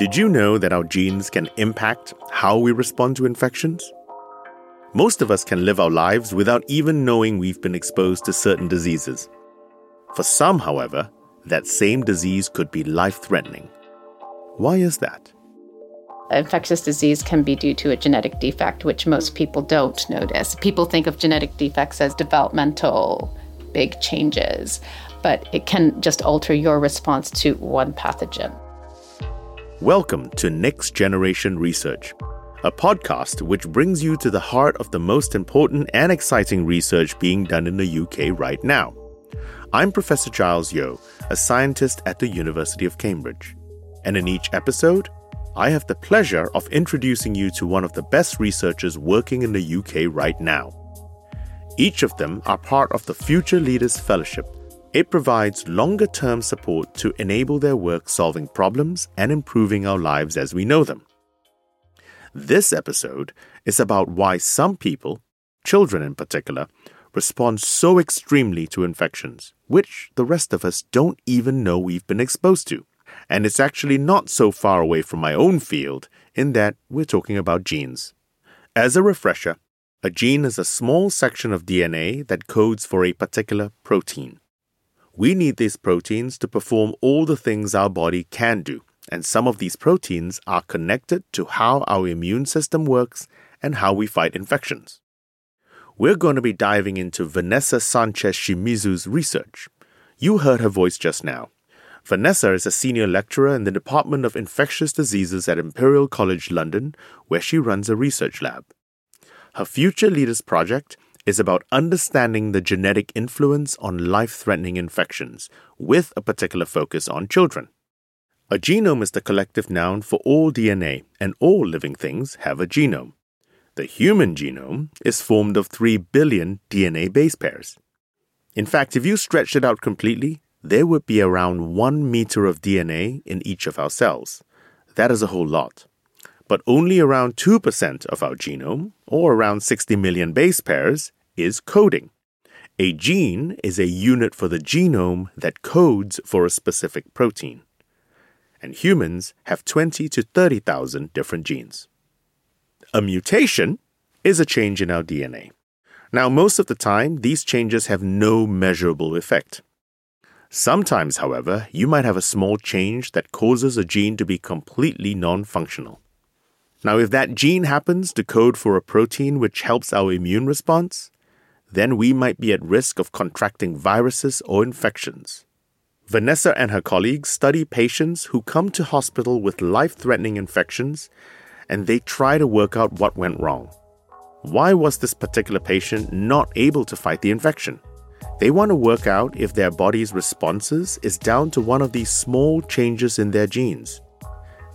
Did you know that our genes can impact how we respond to infections? Most of us can live our lives without even knowing we've been exposed to certain diseases. For some, however, that same disease could be life threatening. Why is that? Infectious disease can be due to a genetic defect, which most people don't notice. People think of genetic defects as developmental, big changes, but it can just alter your response to one pathogen. Welcome to Next Generation Research, a podcast which brings you to the heart of the most important and exciting research being done in the UK right now. I'm Professor Giles Yeo, a scientist at the University of Cambridge. And in each episode, I have the pleasure of introducing you to one of the best researchers working in the UK right now. Each of them are part of the Future Leaders Fellowship. It provides longer term support to enable their work solving problems and improving our lives as we know them. This episode is about why some people, children in particular, respond so extremely to infections, which the rest of us don't even know we've been exposed to. And it's actually not so far away from my own field in that we're talking about genes. As a refresher, a gene is a small section of DNA that codes for a particular protein. We need these proteins to perform all the things our body can do, and some of these proteins are connected to how our immune system works and how we fight infections. We're going to be diving into Vanessa Sancho-Shimizu's research. You heard her voice just now. Vanessa is a senior lecturer in the Department of Infectious Diseases at Imperial College London, where she runs a research lab. Her Future Leaders project is about understanding the genetic influence on life threatening infections, with a particular focus on children. A genome is the collective noun for all DNA, and all living things have a genome. The human genome is formed of 3 billion DNA base pairs. In fact, if you stretched it out completely, there would be around one meter of DNA in each of our cells. That is a whole lot. But only around 2% of our genome, or around 60 million base pairs, is coding. A gene is a unit for the genome that codes for a specific protein. And humans have 20 to 30,000 different genes. A mutation is a change in our DNA. Now, most of the time, these changes have no measurable effect. Sometimes, however, you might have a small change that causes a gene to be completely non functional. Now, if that gene happens to code for a protein which helps our immune response, then we might be at risk of contracting viruses or infections. Vanessa and her colleagues study patients who come to hospital with life threatening infections and they try to work out what went wrong. Why was this particular patient not able to fight the infection? They want to work out if their body's responses is down to one of these small changes in their genes.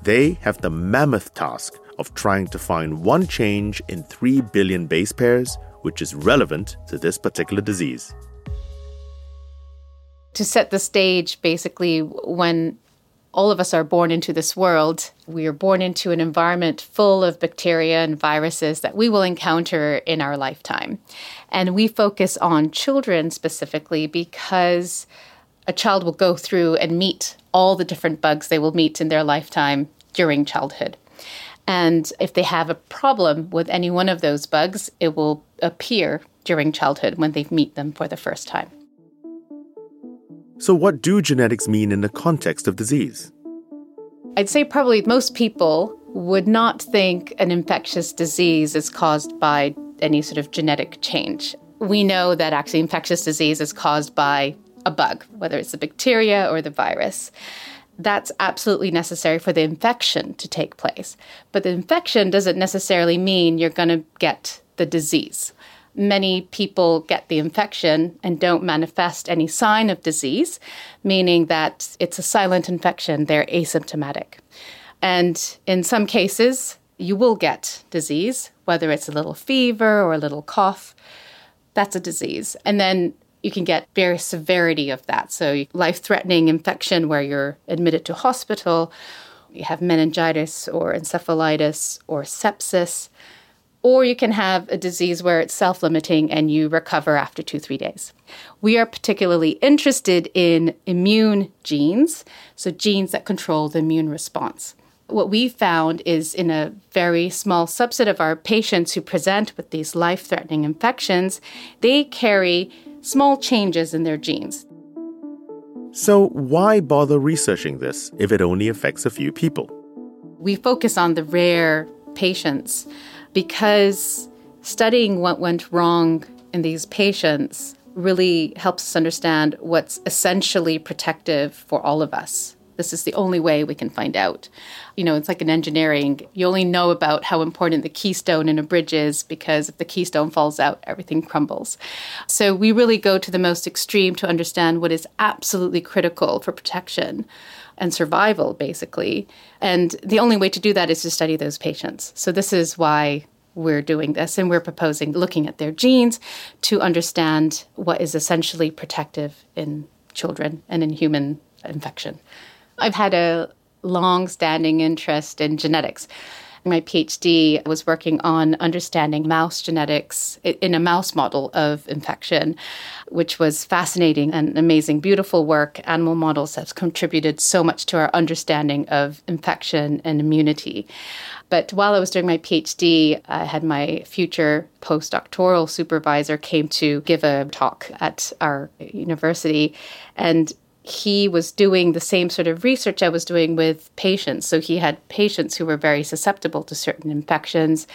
They have the mammoth task of trying to find one change in 3 billion base pairs which is relevant to this particular disease. To set the stage, basically, when all of us are born into this world, we are born into an environment full of bacteria and viruses that we will encounter in our lifetime. And we focus on children specifically because a child will go through and meet all the different bugs they will meet in their lifetime during childhood. And if they have a problem with any one of those bugs, it will appear during childhood when they meet them for the first time. So, what do genetics mean in the context of disease? I'd say probably most people would not think an infectious disease is caused by any sort of genetic change. We know that actually infectious disease is caused by a bug, whether it's the bacteria or the virus. That's absolutely necessary for the infection to take place. But the infection doesn't necessarily mean you're going to get the disease many people get the infection and don't manifest any sign of disease, meaning that it's a silent infection, they're asymptomatic. And in some cases, you will get disease, whether it's a little fever or a little cough. That's a disease. And then you can get various severity of that. So, life threatening infection where you're admitted to hospital, you have meningitis or encephalitis or sepsis or you can have a disease where it's self limiting and you recover after two, three days. We are particularly interested in immune genes, so genes that control the immune response. what we found is in a very small subset of our patients who present with these life threatening infections, they carry small changes in their genes. So, why bother researching this if it only affects a few people? We focus on the rare patients because studying what went wrong in these patients really helps us understand what's essentially protective for all of us. This is the only way we can find out. You know, it's like in engineering. You only know about how important the keystone in a bridge is because if the keystone falls out, everything crumbles. So we really go to the most extreme to understand what is absolutely critical for protection and survival, basically. And the only way to do that is to study those patients. So this is why we're doing this and we're proposing looking at their genes to understand what is essentially protective in children and in human infection. I've had a long standing interest in genetics. My PhD was working on understanding mouse genetics in a mouse model of infection, which was fascinating and amazing, beautiful work. Animal models have contributed so much to our understanding of infection and immunity. But while I was doing my PhD, I had my future postdoctoral supervisor came to give a talk at our university and he was doing the same sort of research I was doing with patients. So he had patients who were very susceptible to certain infections,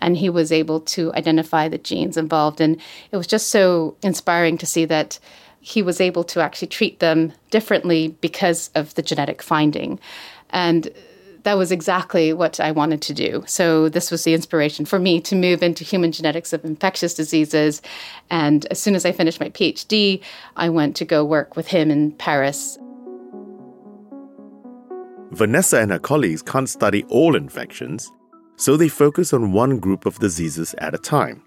and he was able to identify the genes involved. And it was just so inspiring to see that he was able to actually treat them differently because of the genetic finding. And that was exactly what I wanted to do. So, this was the inspiration for me to move into human genetics of infectious diseases. And as soon as I finished my PhD, I went to go work with him in Paris. Vanessa and her colleagues can't study all infections, so they focus on one group of diseases at a time.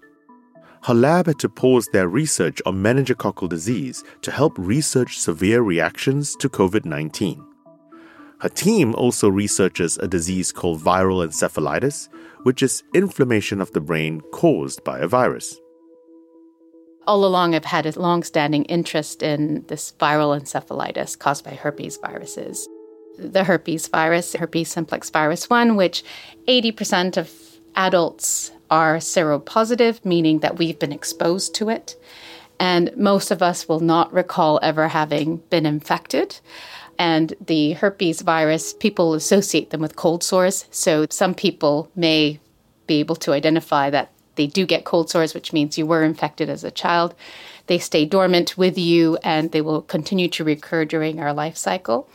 Her lab had to pause their research on meningococcal disease to help research severe reactions to COVID 19. Her team also researches a disease called viral encephalitis, which is inflammation of the brain caused by a virus. All along, I've had a long standing interest in this viral encephalitis caused by herpes viruses. The herpes virus, herpes simplex virus 1, which 80% of adults are seropositive, meaning that we've been exposed to it. And most of us will not recall ever having been infected. And the herpes virus, people associate them with cold sores. So some people may be able to identify that they do get cold sores, which means you were infected as a child. They stay dormant with you and they will continue to recur during our life cycle.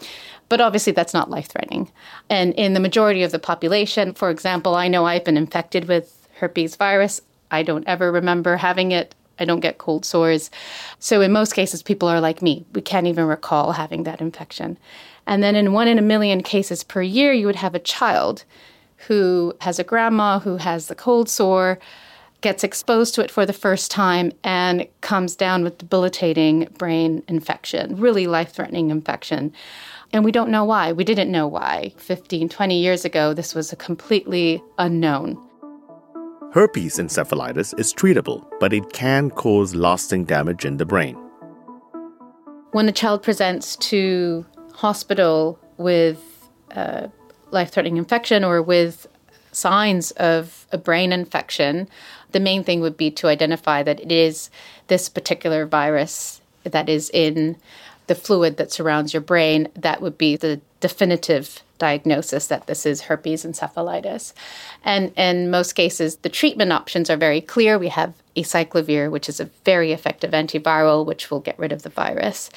But obviously, that's not life threatening. And in the majority of the population, for example, I know I've been infected with herpes virus. I don't ever remember having it. I don't get cold sores. So in most cases, people are like me. We can't even recall having that infection. And then in one in a million cases per year, you would have a child who has a grandma who has the cold sore, gets exposed to it for the first time, and comes down with debilitating brain infection, really life threatening infection. And we don't know why. We didn't know why. 15, 20 years ago, this was a completely unknown. Herpes encephalitis is treatable, but it can cause lasting damage in the brain. When a child presents to hospital with a life threatening infection or with signs of a brain infection, the main thing would be to identify that it is this particular virus that is in the fluid that surrounds your brain. That would be the definitive diagnosis that this is herpes encephalitis. And in most cases, the treatment options are very clear. We have acyclovir, which is a very effective antiviral, which will get rid of the virus.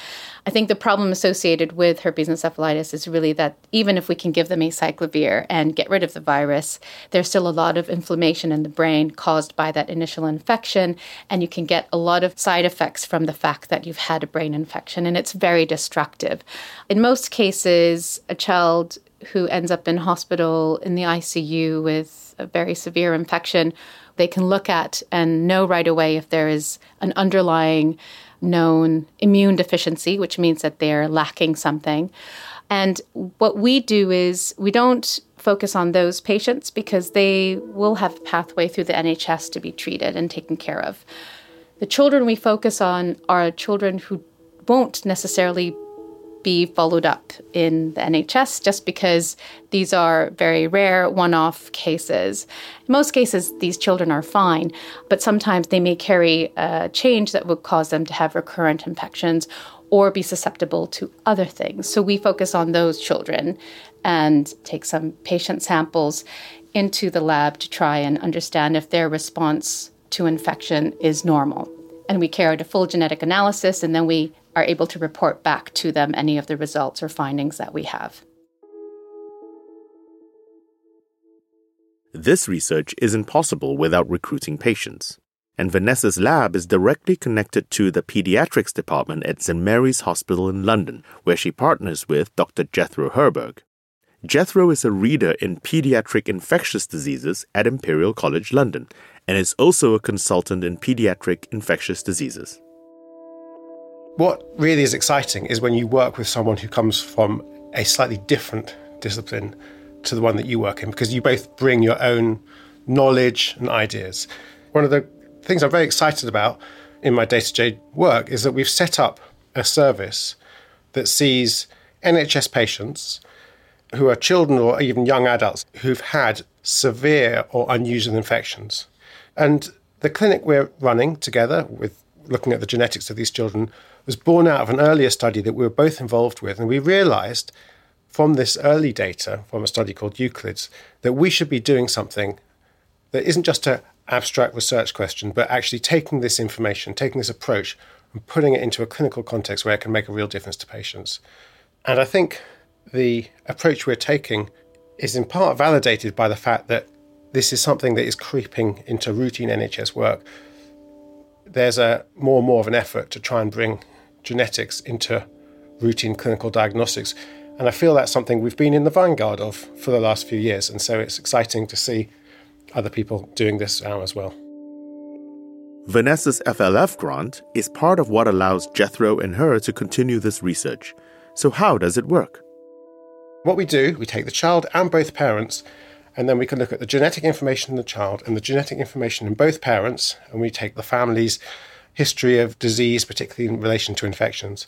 I think the problem associated with herpes encephalitis is really that even if we can give them acyclovir and get rid of the virus, there's still a lot of inflammation in the brain caused by that initial infection, and you can get a lot of side effects from the fact that you've had a brain infection, and it's very destructive. In most cases, a child who ends up in hospital in the ICU with a very severe infection they can look at and know right away if there is an underlying known immune deficiency, which means that they're lacking something. And what we do is we don't focus on those patients because they will have a pathway through the NHS to be treated and taken care of. The children we focus on are children who won't necessarily be followed up in the NHS just because these are very rare one off cases. In most cases, these children are fine, but sometimes they may carry a change that would cause them to have recurrent infections or be susceptible to other things. So we focus on those children and take some patient samples into the lab to try and understand if their response to infection is normal. And we carry a full genetic analysis and then we are able to report back to them any of the results or findings that we have. This research isn't possible without recruiting patients, and Vanessa's lab is directly connected to the pediatrics department at St Mary's Hospital in London, where she partners with Dr. Jethro Herberg. Jethro is a reader in pediatric infectious diseases at Imperial College London and is also a consultant in pediatric infectious diseases. What really is exciting is when you work with someone who comes from a slightly different discipline to the one that you work in, because you both bring your own knowledge and ideas. One of the things I'm very excited about in my day to day work is that we've set up a service that sees NHS patients who are children or even young adults who've had severe or unusual infections. And the clinic we're running together with looking at the genetics of these children was born out of an earlier study that we were both involved with. And we realized from this early data, from a study called Euclids, that we should be doing something that isn't just an abstract research question, but actually taking this information, taking this approach, and putting it into a clinical context where it can make a real difference to patients. And I think the approach we're taking is in part validated by the fact that this is something that is creeping into routine NHS work. There's a more and more of an effort to try and bring genetics into routine clinical diagnostics. And I feel that's something we've been in the vanguard of for the last few years. And so it's exciting to see other people doing this now as well. Vanessa's FLF grant is part of what allows Jethro and her to continue this research. So, how does it work? What we do, we take the child and both parents and then we can look at the genetic information in the child and the genetic information in both parents, and we take the family's history of disease, particularly in relation to infections.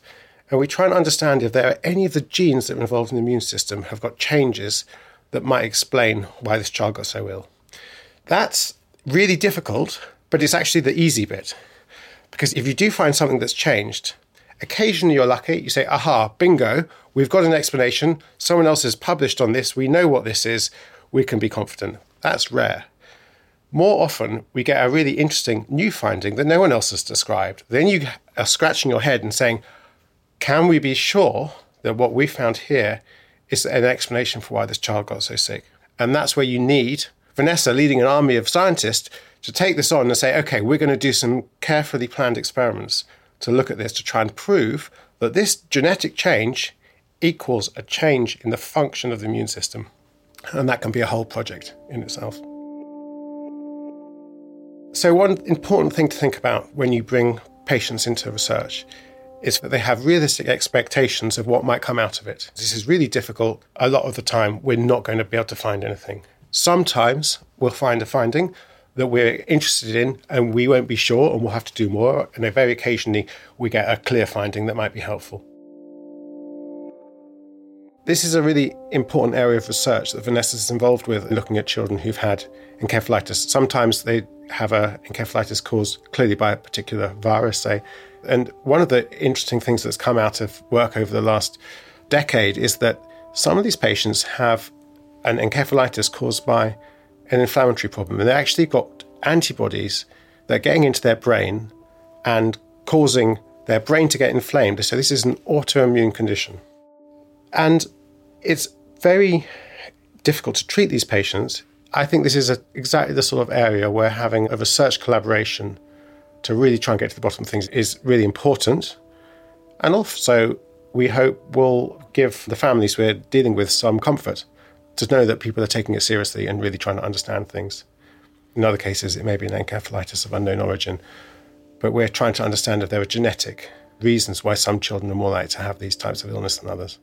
And we try and understand if there are any of the genes that are involved in the immune system have got changes that might explain why this child got so ill. That's really difficult, but it's actually the easy bit. Because if you do find something that's changed, occasionally you're lucky, you say, aha, bingo, we've got an explanation. Someone else has published on this. We know what this is we can be confident. That's rare. More often, we get a really interesting new finding that no one else has described. Then you are scratching your head and saying, can we be sure that what we found here is an explanation for why this child got so sick? And that's where you need Vanessa leading an army of scientists to take this on and say, okay, we're going to do some carefully planned experiments to look at this to try and prove that this genetic change equals a change in the function of the immune system. And that can be a whole project in itself. So, one important thing to think about when you bring patients into research is that they have realistic expectations of what might come out of it. This is really difficult. A lot of the time, we're not going to be able to find anything. Sometimes we'll find a finding that we're interested in and we won't be sure and we'll have to do more. And very occasionally, we get a clear finding that might be helpful. This is a really important area of research that Vanessa is involved with, looking at children who've had encephalitis. Sometimes they have a encephalitis caused clearly by a particular virus, say. And one of the interesting things that's come out of work over the last decade is that some of these patients have an encephalitis caused by an inflammatory problem. And they actually got antibodies that are getting into their brain and causing their brain to get inflamed. So this is an autoimmune condition. And it's very difficult to treat these patients. I think this is a, exactly the sort of area where having a research collaboration to really try and get to the bottom of things is really important. And also, we hope will give the families we're dealing with some comfort to know that people are taking it seriously and really trying to understand things. In other cases, it may be an encephalitis of unknown origin, but we're trying to understand if there are genetic reasons why some children are more likely to have these types of illness than others.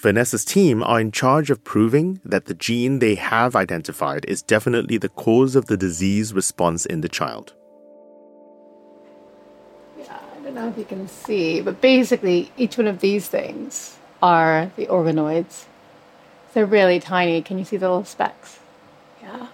Vanessa's team are in charge of proving that the gene they have identified is definitely the cause of the disease response in the child. Yeah, I don't know if you can see, but basically, each one of these things are the organoids. They're really tiny. Can you see the little specks? Yeah.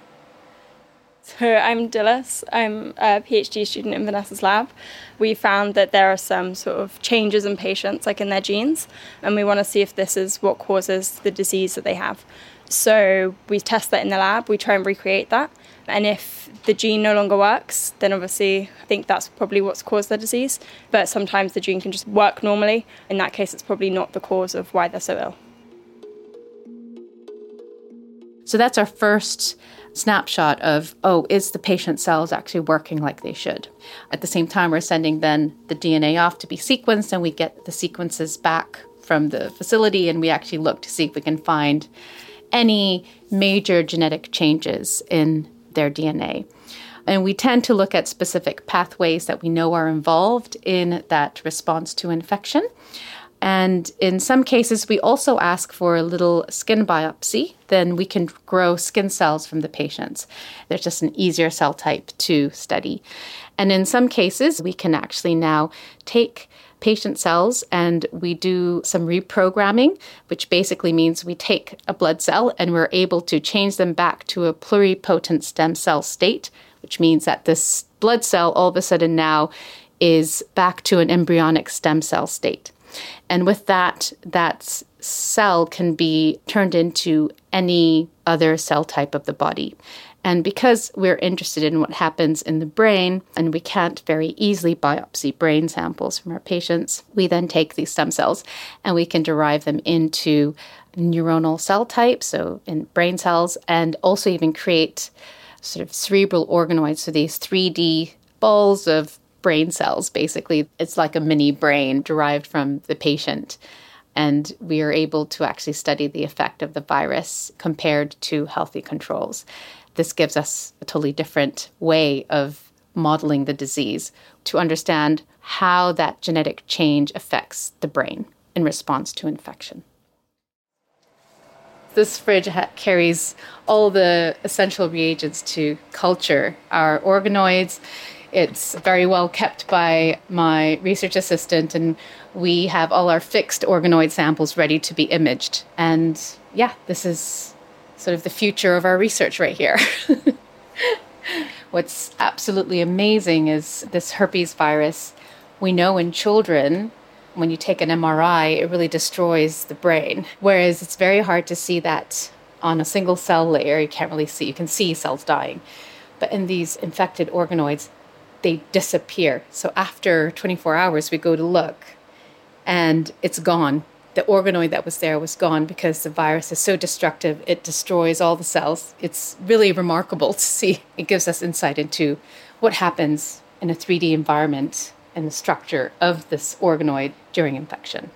So I'm Dilys. I'm a PhD student in Vanessa's lab. We found that there are some sort of changes in patients, like in their genes, and we want to see if this is what causes the disease that they have. So we test that in the lab. We try and recreate that, and if the gene no longer works, then obviously I think that's probably what's caused the disease. But sometimes the gene can just work normally. In that case, it's probably not the cause of why they're so ill. So that's our first snapshot of, oh, is the patient cells actually working like they should? At the same time, we're sending then the DNA off to be sequenced, and we get the sequences back from the facility, and we actually look to see if we can find any major genetic changes in their DNA. And we tend to look at specific pathways that we know are involved in that response to infection. And in some cases, we also ask for a little skin biopsy. Then we can grow skin cells from the patients. There's just an easier cell type to study. And in some cases, we can actually now take patient cells and we do some reprogramming, which basically means we take a blood cell and we're able to change them back to a pluripotent stem cell state, which means that this blood cell all of a sudden now is back to an embryonic stem cell state. And with that, that cell can be turned into any other cell type of the body. And because we're interested in what happens in the brain and we can't very easily biopsy brain samples from our patients, we then take these stem cells and we can derive them into neuronal cell types, so in brain cells, and also even create sort of cerebral organoids, so these 3D balls of brain cells, basically. It's like a mini brain derived from the patient. And we are able to actually study the effect of the virus compared to healthy controls. This gives us a totally different way of modeling the disease to understand how that genetic change affects the brain in response to infection. This fridge ha- carries all the essential reagents to culture our organoids it's very well kept by my research assistant, and we have all our fixed organoid samples ready to be imaged. And yeah, this is sort of the future of our research right here. What's absolutely amazing is this herpes virus. We know in children, when you take an MRI, it really destroys the brain. Whereas it's very hard to see that on a single cell layer. You can't really see, you can see cells dying. But in these infected organoids, they disappear. So after 24 hours, we go to look and it's gone. The organoid that was there was gone because the virus is so destructive, it destroys all the cells. It's really remarkable to see. It gives us insight into what happens in a 3D environment and the structure of this organoid during infection.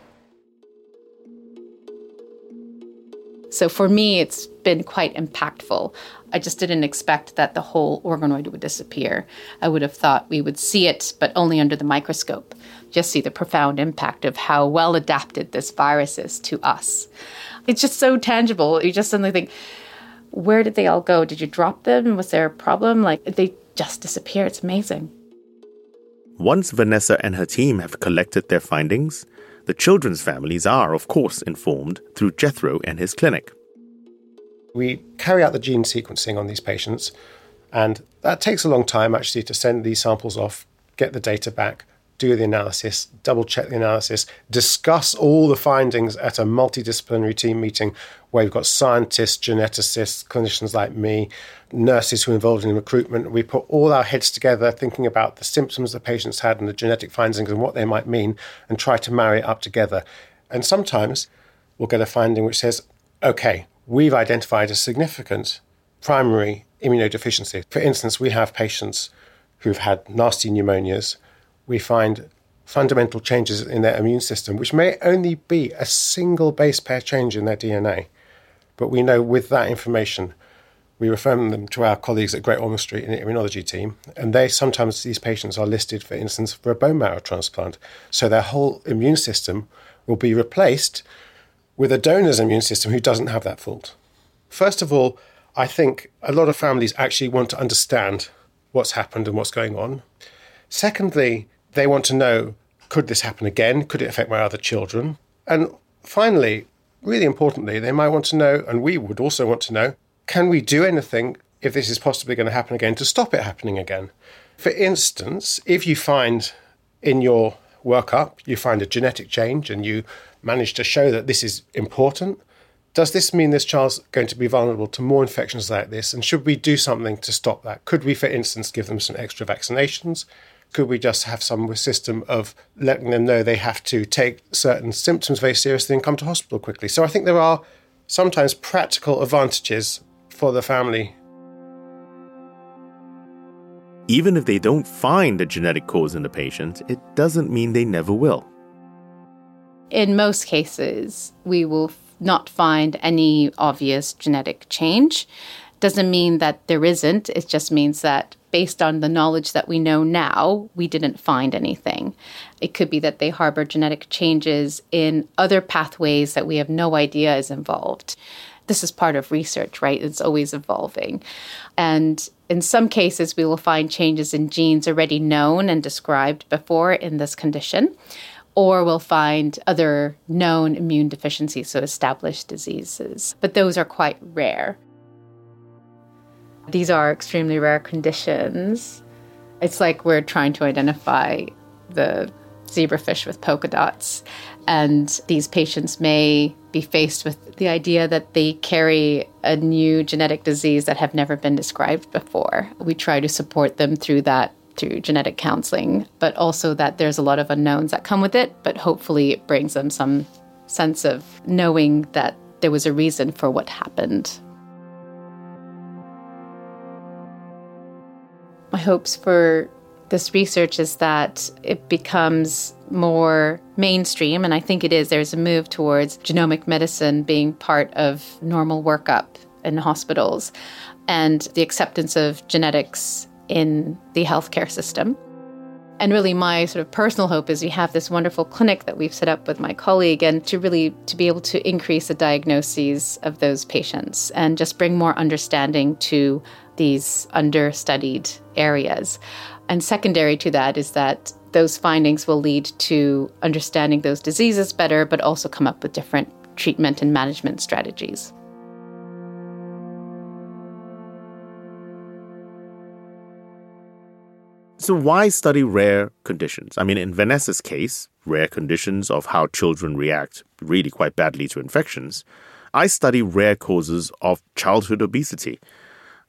So for me, it's been quite impactful. I just didn't expect that the whole organoid would disappear. I would have thought we would see it, but only under the microscope, just see the profound impact of how well adapted this virus is to us. It's just so tangible. You just suddenly think, where did they all go? Did you drop them? Was there a problem? Like, they just disappear. It's amazing. Once Vanessa and her team have collected their findings, the children's families are, of course, informed through Jethro and his clinic. We carry out the gene sequencing on these patients, and that takes a long time actually to send these samples off, get the data back, do the analysis, double check the analysis, discuss all the findings at a multidisciplinary team meeting where we've got scientists, geneticists, clinicians like me, nurses who are involved in recruitment. We put all our heads together thinking about the symptoms the patients had and the genetic findings and what they might mean and try to marry it up together. And sometimes we'll get a finding which says, okay, we've identified a significant primary immunodeficiency. For instance, we have patients who've had nasty pneumonias we find fundamental changes in their immune system, which may only be a single base pair change in their DNA. But we know with that information, we refer them to our colleagues at Great Ormond Street in the immunology team, and they sometimes these patients are listed, for instance, for a bone marrow transplant. So their whole immune system will be replaced with a donor's immune system who doesn't have that fault. First of all, I think a lot of families actually want to understand what's happened and what's going on. Secondly, They want to know could this happen again? Could it affect my other children? And finally, really importantly, they might want to know, and we would also want to know, can we do anything if this is possibly going to happen again to stop it happening again? For instance, if you find in your workup, you find a genetic change and you manage to show that this is important, does this mean this child's going to be vulnerable to more infections like this? And should we do something to stop that? Could we, for instance, give them some extra vaccinations? Could we just have some system of letting them know they have to take certain symptoms very seriously and come to hospital quickly? So I think there are sometimes practical advantages for the family. Even if they don't find a genetic cause in the patient, it doesn't mean they never will. In most cases, we will not find any obvious genetic change. Doesn't mean that there isn't, it just means that based on the knowledge that we know now, we didn't find anything. It could be that they harbor genetic changes in other pathways that we have no idea is involved. This is part of research, right? It's always evolving. And in some cases, we will find changes in genes already known and described before in this condition or we'll find other known immune deficiencies, so established diseases. But those are quite rare. These are extremely rare conditions. It's like we're trying to identify the zebrafish with polka dots. And these patients may be faced with the idea that they carry a new genetic disease that have never been described before. We try to support them through that through genetic counseling, but also that there's a lot of unknowns that come with it, but hopefully it brings them some sense of knowing that there was a reason for what happened. My hopes for this research is that it becomes more mainstream, and I think it is. There's a move towards genomic medicine being part of normal workup in hospitals and the acceptance of genetics in the healthcare system. And really my sort of personal hope is we have this wonderful clinic that we've set up with my colleague and to really to be able to increase the diagnoses of those patients and just bring more understanding to these understudied areas. And secondary to that is that those findings will lead to understanding those diseases better, but also come up with different treatment and management strategies. So, why study rare conditions? I mean, in Vanessa's case, rare conditions of how children react really quite badly to infections, I study rare causes of childhood obesity.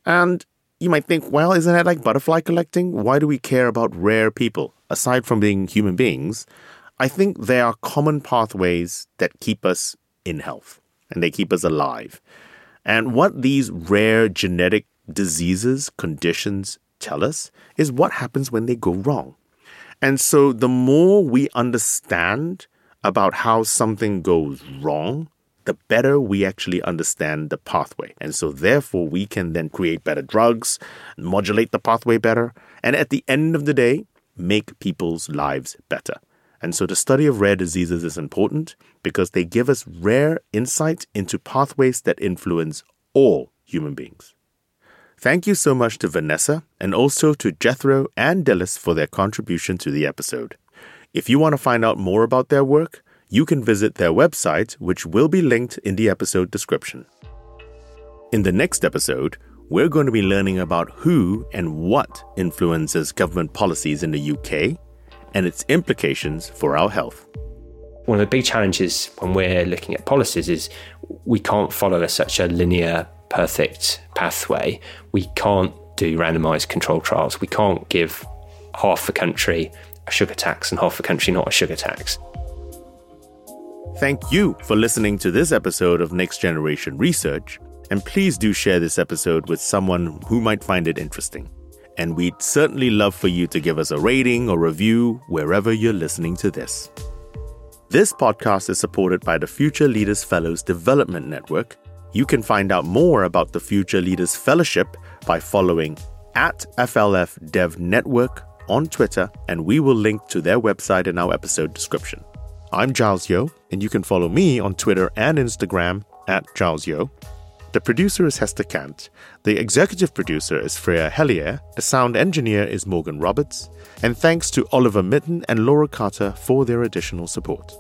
And you might think, well, isn't that like butterfly collecting? Why do we care about rare people? Aside from being human beings, I think there are common pathways that keep us in health and they keep us alive. And what these rare genetic diseases, conditions, tell us is what happens when they go wrong. And so the more we understand about how something goes wrong, the better we actually understand the pathway. And so therefore we can then create better drugs, modulate the pathway better, and at the end of the day, make people's lives better. And so the study of rare diseases is important because they give us rare insight into pathways that influence all human beings. Thank you so much to Vanessa and also to Jethro and Dilys for their contribution to the episode. If you want to find out more about their work, you can visit their website, which will be linked in the episode description. In the next episode, we're going to be learning about who and what influences government policies in the UK and its implications for our health. One of the big challenges when we're looking at policies is we can't follow such a linear perfect pathway. We can't do randomized control trials. We can't give half the country a sugar tax and half the country not a sugar tax. Thank you for listening to this episode of Next Generation Research, and please do share this episode with someone who might find it interesting. And we'd certainly love for you to give us a rating or review wherever you're listening to this. This podcast is supported by the Future Leaders Fellows Development Network you can find out more about the Future Leaders Fellowship by following at FLF Dev Network on Twitter, and we will link to their website in our episode description. I'm Giles Yeo, and you can follow me on Twitter and Instagram at Giles Yeo. The producer is Hester Cant. The executive producer is Freya Hellier. The sound engineer is Morgan Roberts. And thanks to Oliver Mitten and Laura Carter for their additional support.